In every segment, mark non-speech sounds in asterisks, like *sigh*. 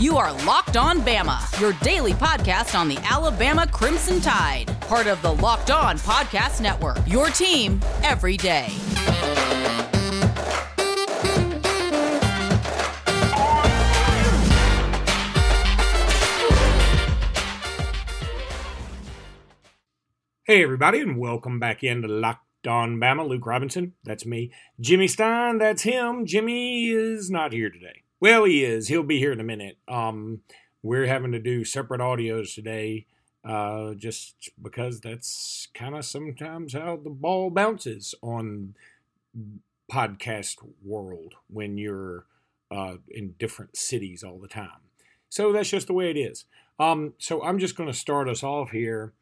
You are Locked On Bama, your daily podcast on the Alabama Crimson Tide, part of the Locked On Podcast Network. Your team every day. Hey, everybody, and welcome back into Locked On Bama. Luke Robinson, that's me. Jimmy Stein, that's him. Jimmy is not here today. Well, he is. He'll be here in a minute. Um, we're having to do separate audios today, uh, just because that's kind of sometimes how the ball bounces on podcast world when you're uh, in different cities all the time. So that's just the way it is. Um, so I'm just going to start us off here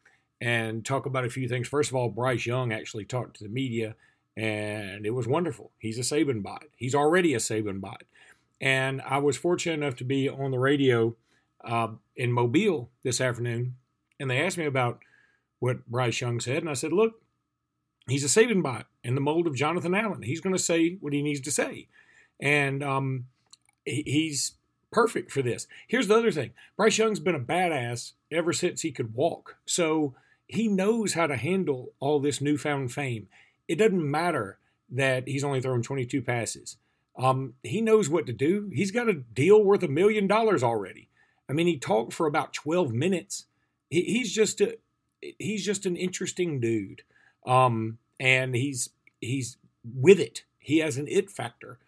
and talk about a few things. First of all, Bryce Young actually talked to the media, and it was wonderful. He's a Saban bot. He's already a Saban bot. And I was fortunate enough to be on the radio uh, in Mobile this afternoon, and they asked me about what Bryce Young said, and I said, "Look, he's a Saban bot in the mold of Jonathan Allen. He's going to say what he needs to say, and um, he's perfect for this." Here's the other thing: Bryce Young's been a badass ever since he could walk, so he knows how to handle all this newfound fame. It doesn't matter that he's only thrown 22 passes. Um, he knows what to do. He's got a deal worth a million dollars already. I mean, he talked for about 12 minutes. He, he's just a, he's just an interesting dude. Um, and he's he's with it. He has an it factor.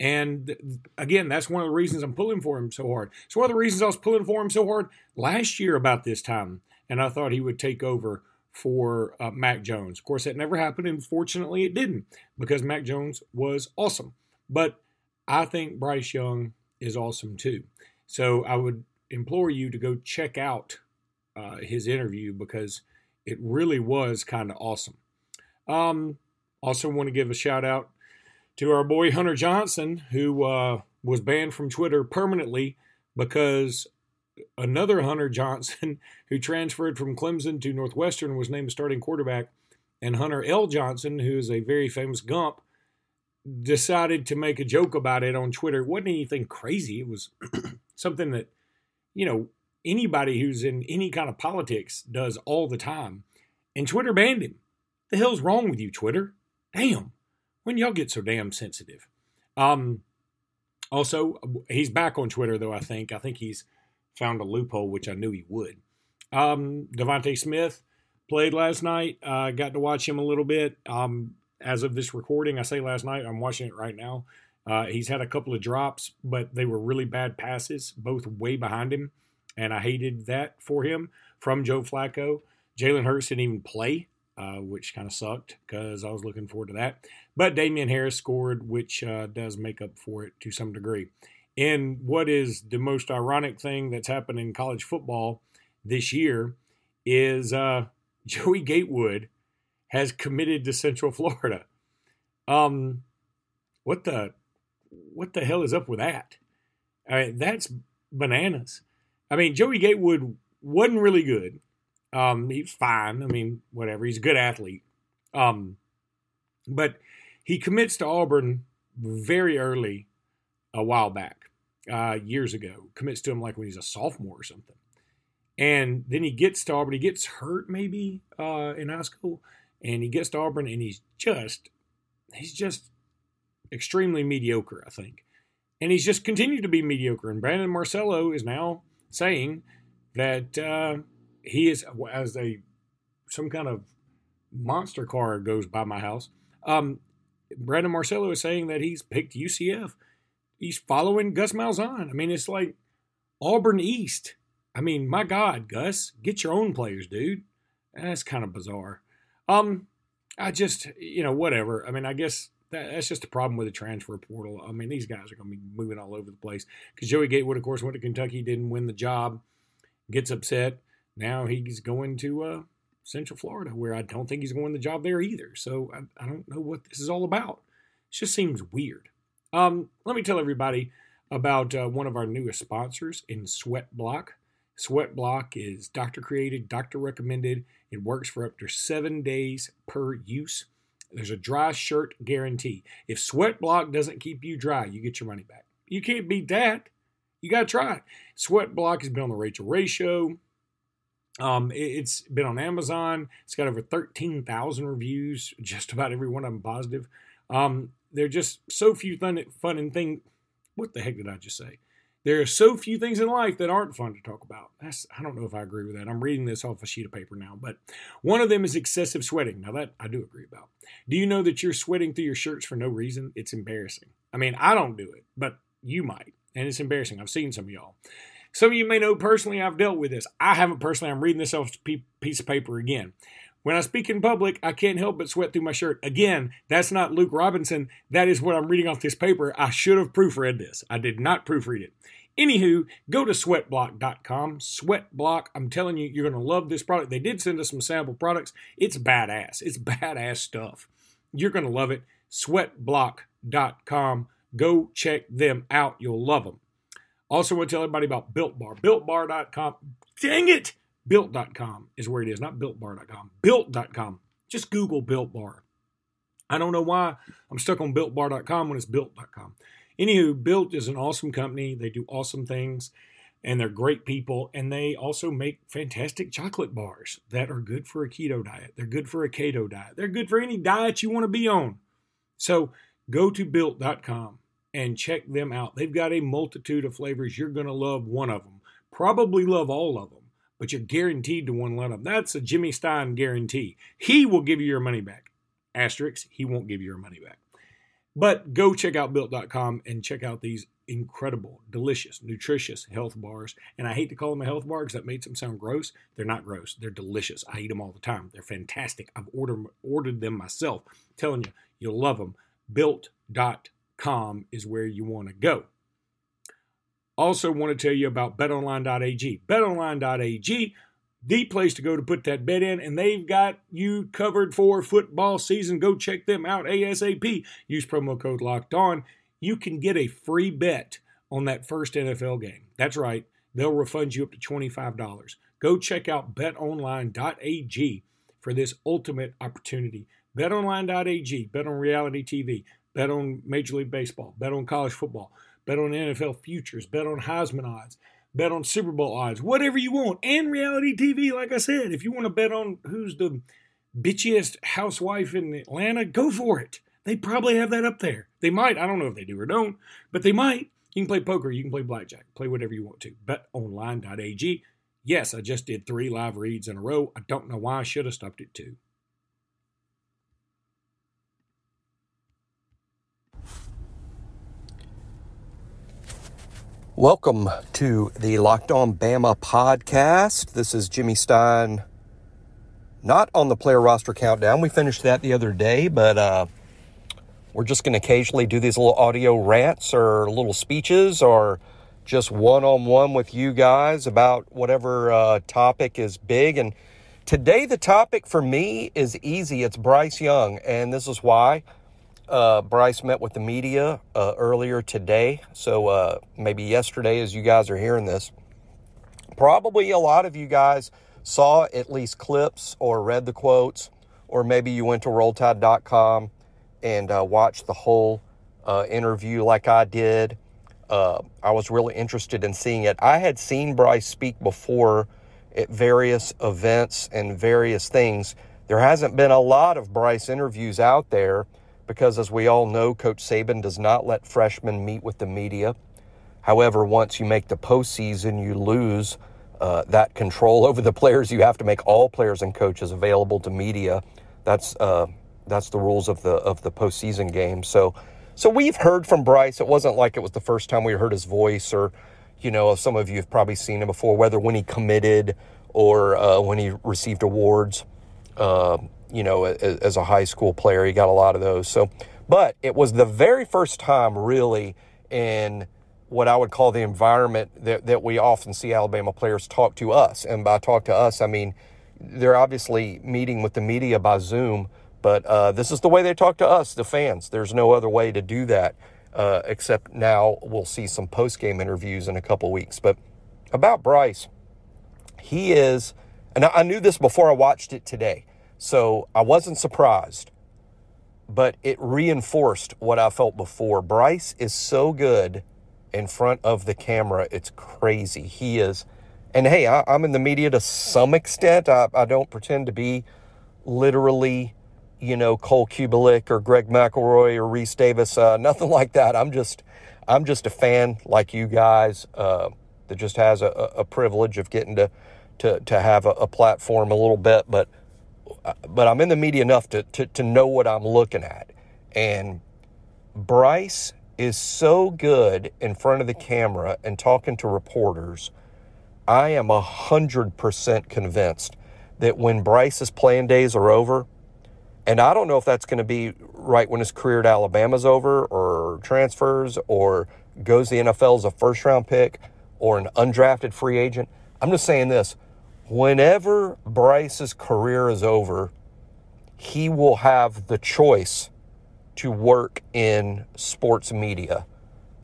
And again, that's one of the reasons I'm pulling for him so hard. It's one of the reasons I was pulling for him so hard last year about this time and I thought he would take over for uh, Mac Jones. Of course, that never happened, and fortunately, it didn't because Mac Jones was awesome. But I think Bryce Young is awesome too. So I would implore you to go check out uh, his interview because it really was kind of awesome. Um, also, want to give a shout out to our boy Hunter Johnson, who uh, was banned from Twitter permanently because another Hunter Johnson, *laughs* who transferred from Clemson to Northwestern, was named starting quarterback, and Hunter L. Johnson, who is a very famous Gump, decided to make a joke about it on Twitter. It wasn't anything crazy. It was *clears throat* something that, you know, anybody who's in any kind of politics does all the time. And Twitter banned him. The hell's wrong with you, Twitter? Damn. When y'all get so damn sensitive. Um, also, he's back on Twitter, though, I think. I think he's found a loophole, which I knew he would. Um, DeVonta Smith played last night. I uh, got to watch him a little bit. Um, as of this recording, I say last night, I'm watching it right now. Uh, he's had a couple of drops, but they were really bad passes, both way behind him. And I hated that for him from Joe Flacco. Jalen Hurts didn't even play, uh, which kind of sucked because I was looking forward to that. But Damien Harris scored, which uh, does make up for it to some degree. And what is the most ironic thing that's happened in college football this year is uh, *laughs* Joey Gatewood has committed to Central Florida. Um, what the what the hell is up with that? I mean, that's bananas. I mean, Joey Gatewood wasn't really good. Um, he's fine. I mean, whatever. He's a good athlete. Um, but he commits to Auburn very early a while back, uh, years ago. Commits to him like when he's a sophomore or something. And then he gets to Auburn. He gets hurt maybe uh, in high school, and he gets to Auburn, and he's just he's just extremely mediocre. I think, and he's just continued to be mediocre. And Brandon Marcello is now saying that uh, he is as a some kind of monster car goes by my house. Um, Brandon Marcello is saying that he's picked UCF he's following Gus Malzahn. I mean, it's like Auburn East. I mean, my God, Gus, get your own players, dude. That's kind of bizarre. Um, I just, you know, whatever. I mean, I guess that, that's just a problem with the transfer portal. I mean, these guys are going to be moving all over the place because Joey Gatewood, of course, went to Kentucky, didn't win the job, gets upset. Now he's going to uh, Central Florida, where I don't think he's going the job there either. So I, I don't know what this is all about. It just seems weird. Um, let me tell everybody about uh, one of our newest sponsors in Sweat Block. Sweat Block is doctor created, doctor recommended. It works for up to seven days per use. There's a dry shirt guarantee. If Sweat Block doesn't keep you dry, you get your money back. You can't beat that. You got to try it. Sweat Block has been on the Rachael Ray show. Um, it, has been on Amazon. It's got over 13,000 reviews, *laughs* just about every one of them positive. Um, they're just so few fun, fun and thing. What the heck did I just say? There are so few things in life that aren't fun to talk about. That's I don't know if I agree with that. I'm reading this off a sheet of paper now, but one of them is excessive sweating. Now that I do agree about. Do you know that you're sweating through your shirts for no reason? It's embarrassing. I mean, I don't do it, but you might, and it's embarrassing. I've seen some of y'all. Some of you may know personally I've dealt with this. I haven't personally. I'm reading this off piece of paper again. When I speak in public, I can't help but sweat through my shirt. Again, that's not Luke Robinson. That is what I'm reading off this paper. I should have proofread this. I did not proofread it. Anywho, go to sweatblock.com. Sweatblock, I'm telling you, you're going to love this product. They did send us some sample products. It's badass. It's badass stuff. You're going to love it. Sweatblock.com. Go check them out. You'll love them. Also, want to tell everybody about Built Bar. BuiltBar.com. Dang it! Built.com is where it is, not BuiltBar.com. Built.com. Just Google Built Bar. I don't know why I'm stuck on BuiltBar.com when it's Built.com. Anywho, Built is an awesome company. They do awesome things and they're great people. And they also make fantastic chocolate bars that are good for a keto diet. They're good for a keto diet. They're good for any diet you want to be on. So go to built.com and check them out. They've got a multitude of flavors. You're going to love one of them. Probably love all of them, but you're guaranteed to one of them. That's a Jimmy Stein guarantee. He will give you your money back. Asterisk, he won't give you your money back. But go check out built.com and check out these incredible, delicious, nutritious health bars. And I hate to call them a health bar because that makes them sound gross. They're not gross. They're delicious. I eat them all the time. They're fantastic. I've ordered ordered them myself. I'm telling you, you'll love them. Built.com is where you want to go. Also, want to tell you about betonline.ag. Betonline.ag the place to go to put that bet in, and they've got you covered for football season. Go check them out ASAP. Use promo code locked on. You can get a free bet on that first NFL game. That's right, they'll refund you up to $25. Go check out betonline.ag for this ultimate opportunity. BetOnline.ag, bet on reality TV, bet on Major League Baseball, bet on college football, bet on NFL futures, bet on Heisman odds bet on Super Bowl odds, whatever you want, and reality TV. Like I said, if you want to bet on who's the bitchiest housewife in Atlanta, go for it. They probably have that up there. They might. I don't know if they do or don't, but they might. You can play poker, you can play blackjack, play whatever you want to. BetOnline.ag. Yes, I just did three live reads in a row. I don't know why I should have stopped at two. Welcome to the Locked On Bama podcast. This is Jimmy Stein, not on the player roster countdown. We finished that the other day, but uh, we're just going to occasionally do these little audio rants or little speeches or just one on one with you guys about whatever uh, topic is big. And today, the topic for me is easy it's Bryce Young, and this is why. Uh, Bryce met with the media uh, earlier today, so uh, maybe yesterday as you guys are hearing this. Probably a lot of you guys saw at least clips or read the quotes, or maybe you went to rolltide.com and uh, watched the whole uh, interview like I did. Uh, I was really interested in seeing it. I had seen Bryce speak before at various events and various things. There hasn't been a lot of Bryce interviews out there because, as we all know, Coach Saban does not let freshmen meet with the media. However, once you make the postseason, you lose uh, that control *laughs* over the players. You have to make all players and coaches available to media. That's uh, that's the rules of the of the postseason game. So, so we've heard from Bryce. It wasn't like it was the first time we heard his voice, or you know, some of you have probably seen him before, whether when he committed or uh, when he received awards. You know, as, as a high school player. He got a lot of those. So, but it was the very first time, really, in what I would call the environment that, that we often see Alabama players talk to us. And by talk to us, I mean they're obviously meeting with the media by Zoom, but uh, this is the way they talk to us, the fans. There's no other way to do that, uh, except now we'll see some post game interviews in a couple weeks. But about Bryce, he is, and I knew this before I watched it today. So I wasn't surprised, but it reinforced what I felt before. Bryce is so good in front of the camera, it's crazy. He is, and hey, I, am in the media to some extent. I, I don't pretend to be literally, you know, Cole Cubelic or Greg McElroy or Rece Davis. Uh, *laughs* nothing like that. I'm just, I'm just a fan like you guys uh, that just has a, a, privilege of getting to, to, to have a, a platform a little bit, but, Uh, but I'm in the media enough to, to, to know what I'm looking at. And Bryce is so good in front of the camera and talking to reporters. I am a hundred percent convinced that when Bryce's playing days are over, and I don't know if that's going to be right when his career at Alabama's over, or transfers, or goes the NFL as a first round pick, or an undrafted free agent. I'm just saying this whenever Bryce's career is over, he will have the choice to work in sports media.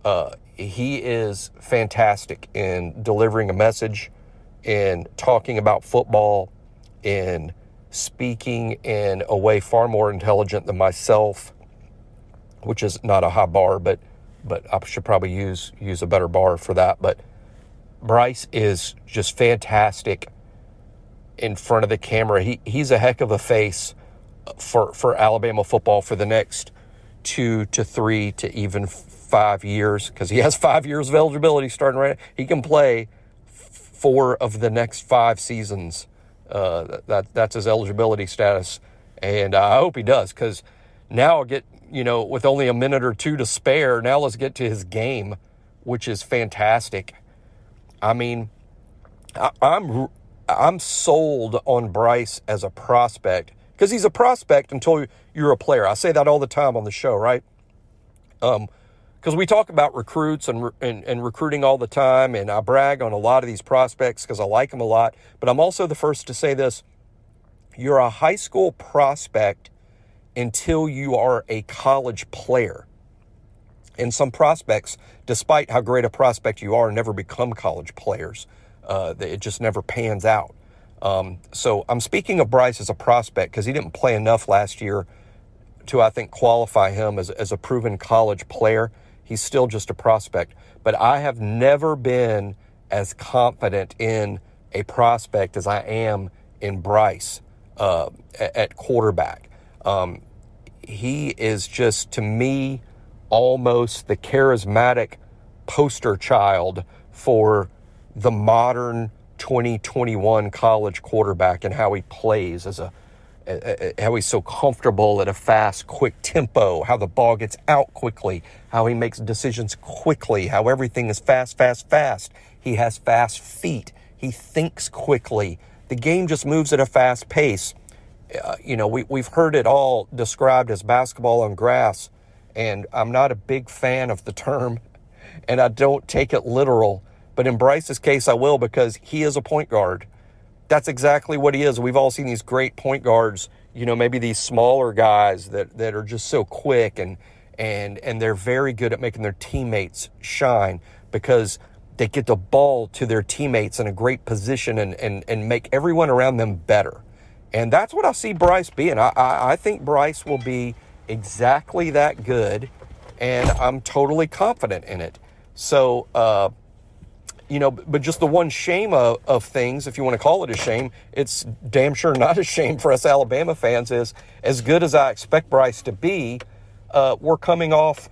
Uh, he is fantastic in delivering a message, in talking about football, in speaking in a way far more intelligent than myself, which is not a high bar, but but I should probably use use a better bar for that. But Bryce is just fantastic in front of the camera. He he's a heck of a face for for Alabama football for the next two to three to even five years because he has *laughs* five years of eligibility starting right. He can play four of the next five seasons. Uh, that that's his eligibility status, and I hope he does because now I'll get you know with only a minute or two to spare. Now let's get to his game, which is fantastic. I mean, I, I'm I'm sold on Bryce as a prospect because he's a prospect until you're a player. I say that all the time on the show, right? Um, because we talk about recruits and, and, and recruiting all the time, and I brag on a lot of these prospects because I like them a lot. But I'm also the first to say this: you're a high school prospect until you are a college player. And some prospects, despite how great a prospect you are, never become college players. Uh, it just never pans out. Um, so I'm speaking of Bryce as a prospect because he didn't play enough last year to, I think, qualify him as, as a proven college player. He's still just a prospect. But I have never been as confident in a prospect as I am in Bryce uh, at, quarterback. Um, he is just, to me, almost the charismatic poster child for the modern 2021 college quarterback and how he plays as a how he's so comfortable at a fast, quick tempo, how the ball gets out quickly, how he makes decisions quickly, how everything is fast, fast, fast. He has fast feet. He thinks quickly. The game just moves at a fast pace. Uh, you know, we, we've heard it all described as basketball on grass, and I'm not a big fan of the term, and I don't take it literal. But in Bryce's case, I will because he is a point guard. That's exactly what he is. We've all seen these great point guards, you know, maybe these smaller guys that, that are just so quick and and and they're very good at making their teammates shine because they get the ball to their teammates in a great position and, and, and make everyone around them better. And that's what I see Bryce being. I, I, I think Bryce will be exactly that good, and I'm totally confident in it. So, uh, you know, but just the one shame of, of things, if you want to call it a shame, it's damn sure *laughs* not a shame for us Alabama fans. Is as good as I expect Bryce to be, uh, we're coming off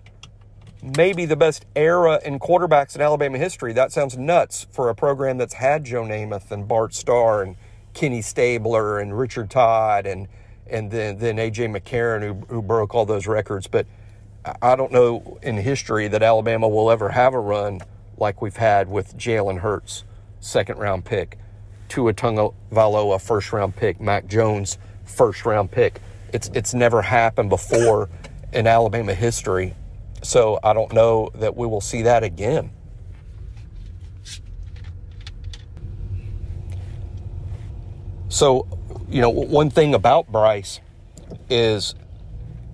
maybe the best era in quarterbacks in Alabama history. That sounds nuts for a program that's had Joe Namath and Bart Starr and Kenny Stabler and Richard Todd and and then then AJ McCarron who who broke all those records. But I don't know in history that Alabama will ever have a run like we've had with Jalen Hurts, second round pick, Tua Tagovailoa, first round pick, Mac Jones, first round pick. It's it's never happened before in Alabama history, so I don't know that we will see that again. So, you know, one thing about Bryce is,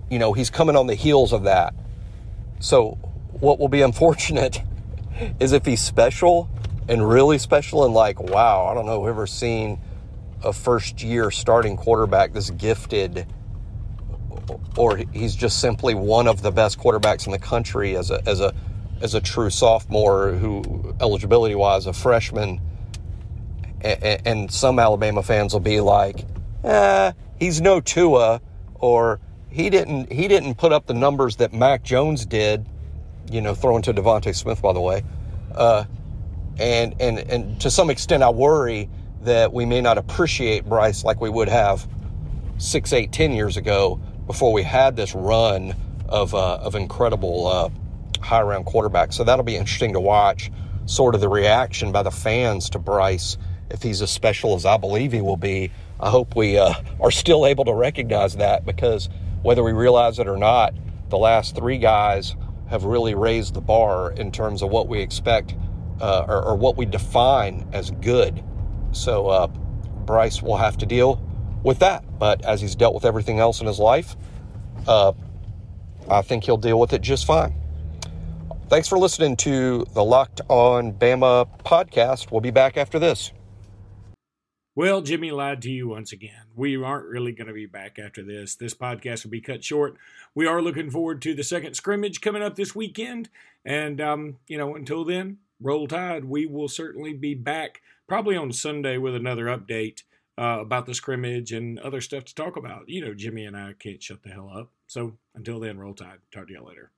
you know, he's coming on the heels of that. So, what will be *laughs* unfortunate is if he's special and really special and like, wow, I don't know, ever seen a first year starting quarterback this gifted or he's just simply one of the best quarterbacks in the country as a as a as a true sophomore who eligibility wise a freshman and, and some Alabama fans will be like, eh, he's no Tua or he didn't he didn't put up the numbers that Mac Jones did, you know, throwing to DeVonta Smith by the way. Uh, and and and to some extent I worry that we may not appreciate Bryce like we would have six, eight, ten years ago before we had this run of uh, of incredible uh, high round quarterbacks. So that'll be interesting to watch, sort of the reaction by the fans to Bryce if he's as special as I believe he will be. I hope we uh, are still able to recognize that because whether we realize it or not, the last three guys have really raised the bar in terms of what we expect uh, or, or, what we define as good. So uh, Bryce will have to deal with that. But as he's dealt with everything else in his life, uh, I think he'll deal with it just fine. Thanks for listening to the Locked On Bama podcast. We'll be back after this. Well, Jimmy lied to you once again. We aren't really going to be back after this. This podcast will be cut short. We are looking forward to the second scrimmage coming up this weekend. And, um, you know, until then, roll tide. We will certainly be back probably on Sunday with another update uh, about the scrimmage and other stuff to talk about. You know, Jimmy and I can't shut the hell up. So until then, roll tide. Talk to y'all later.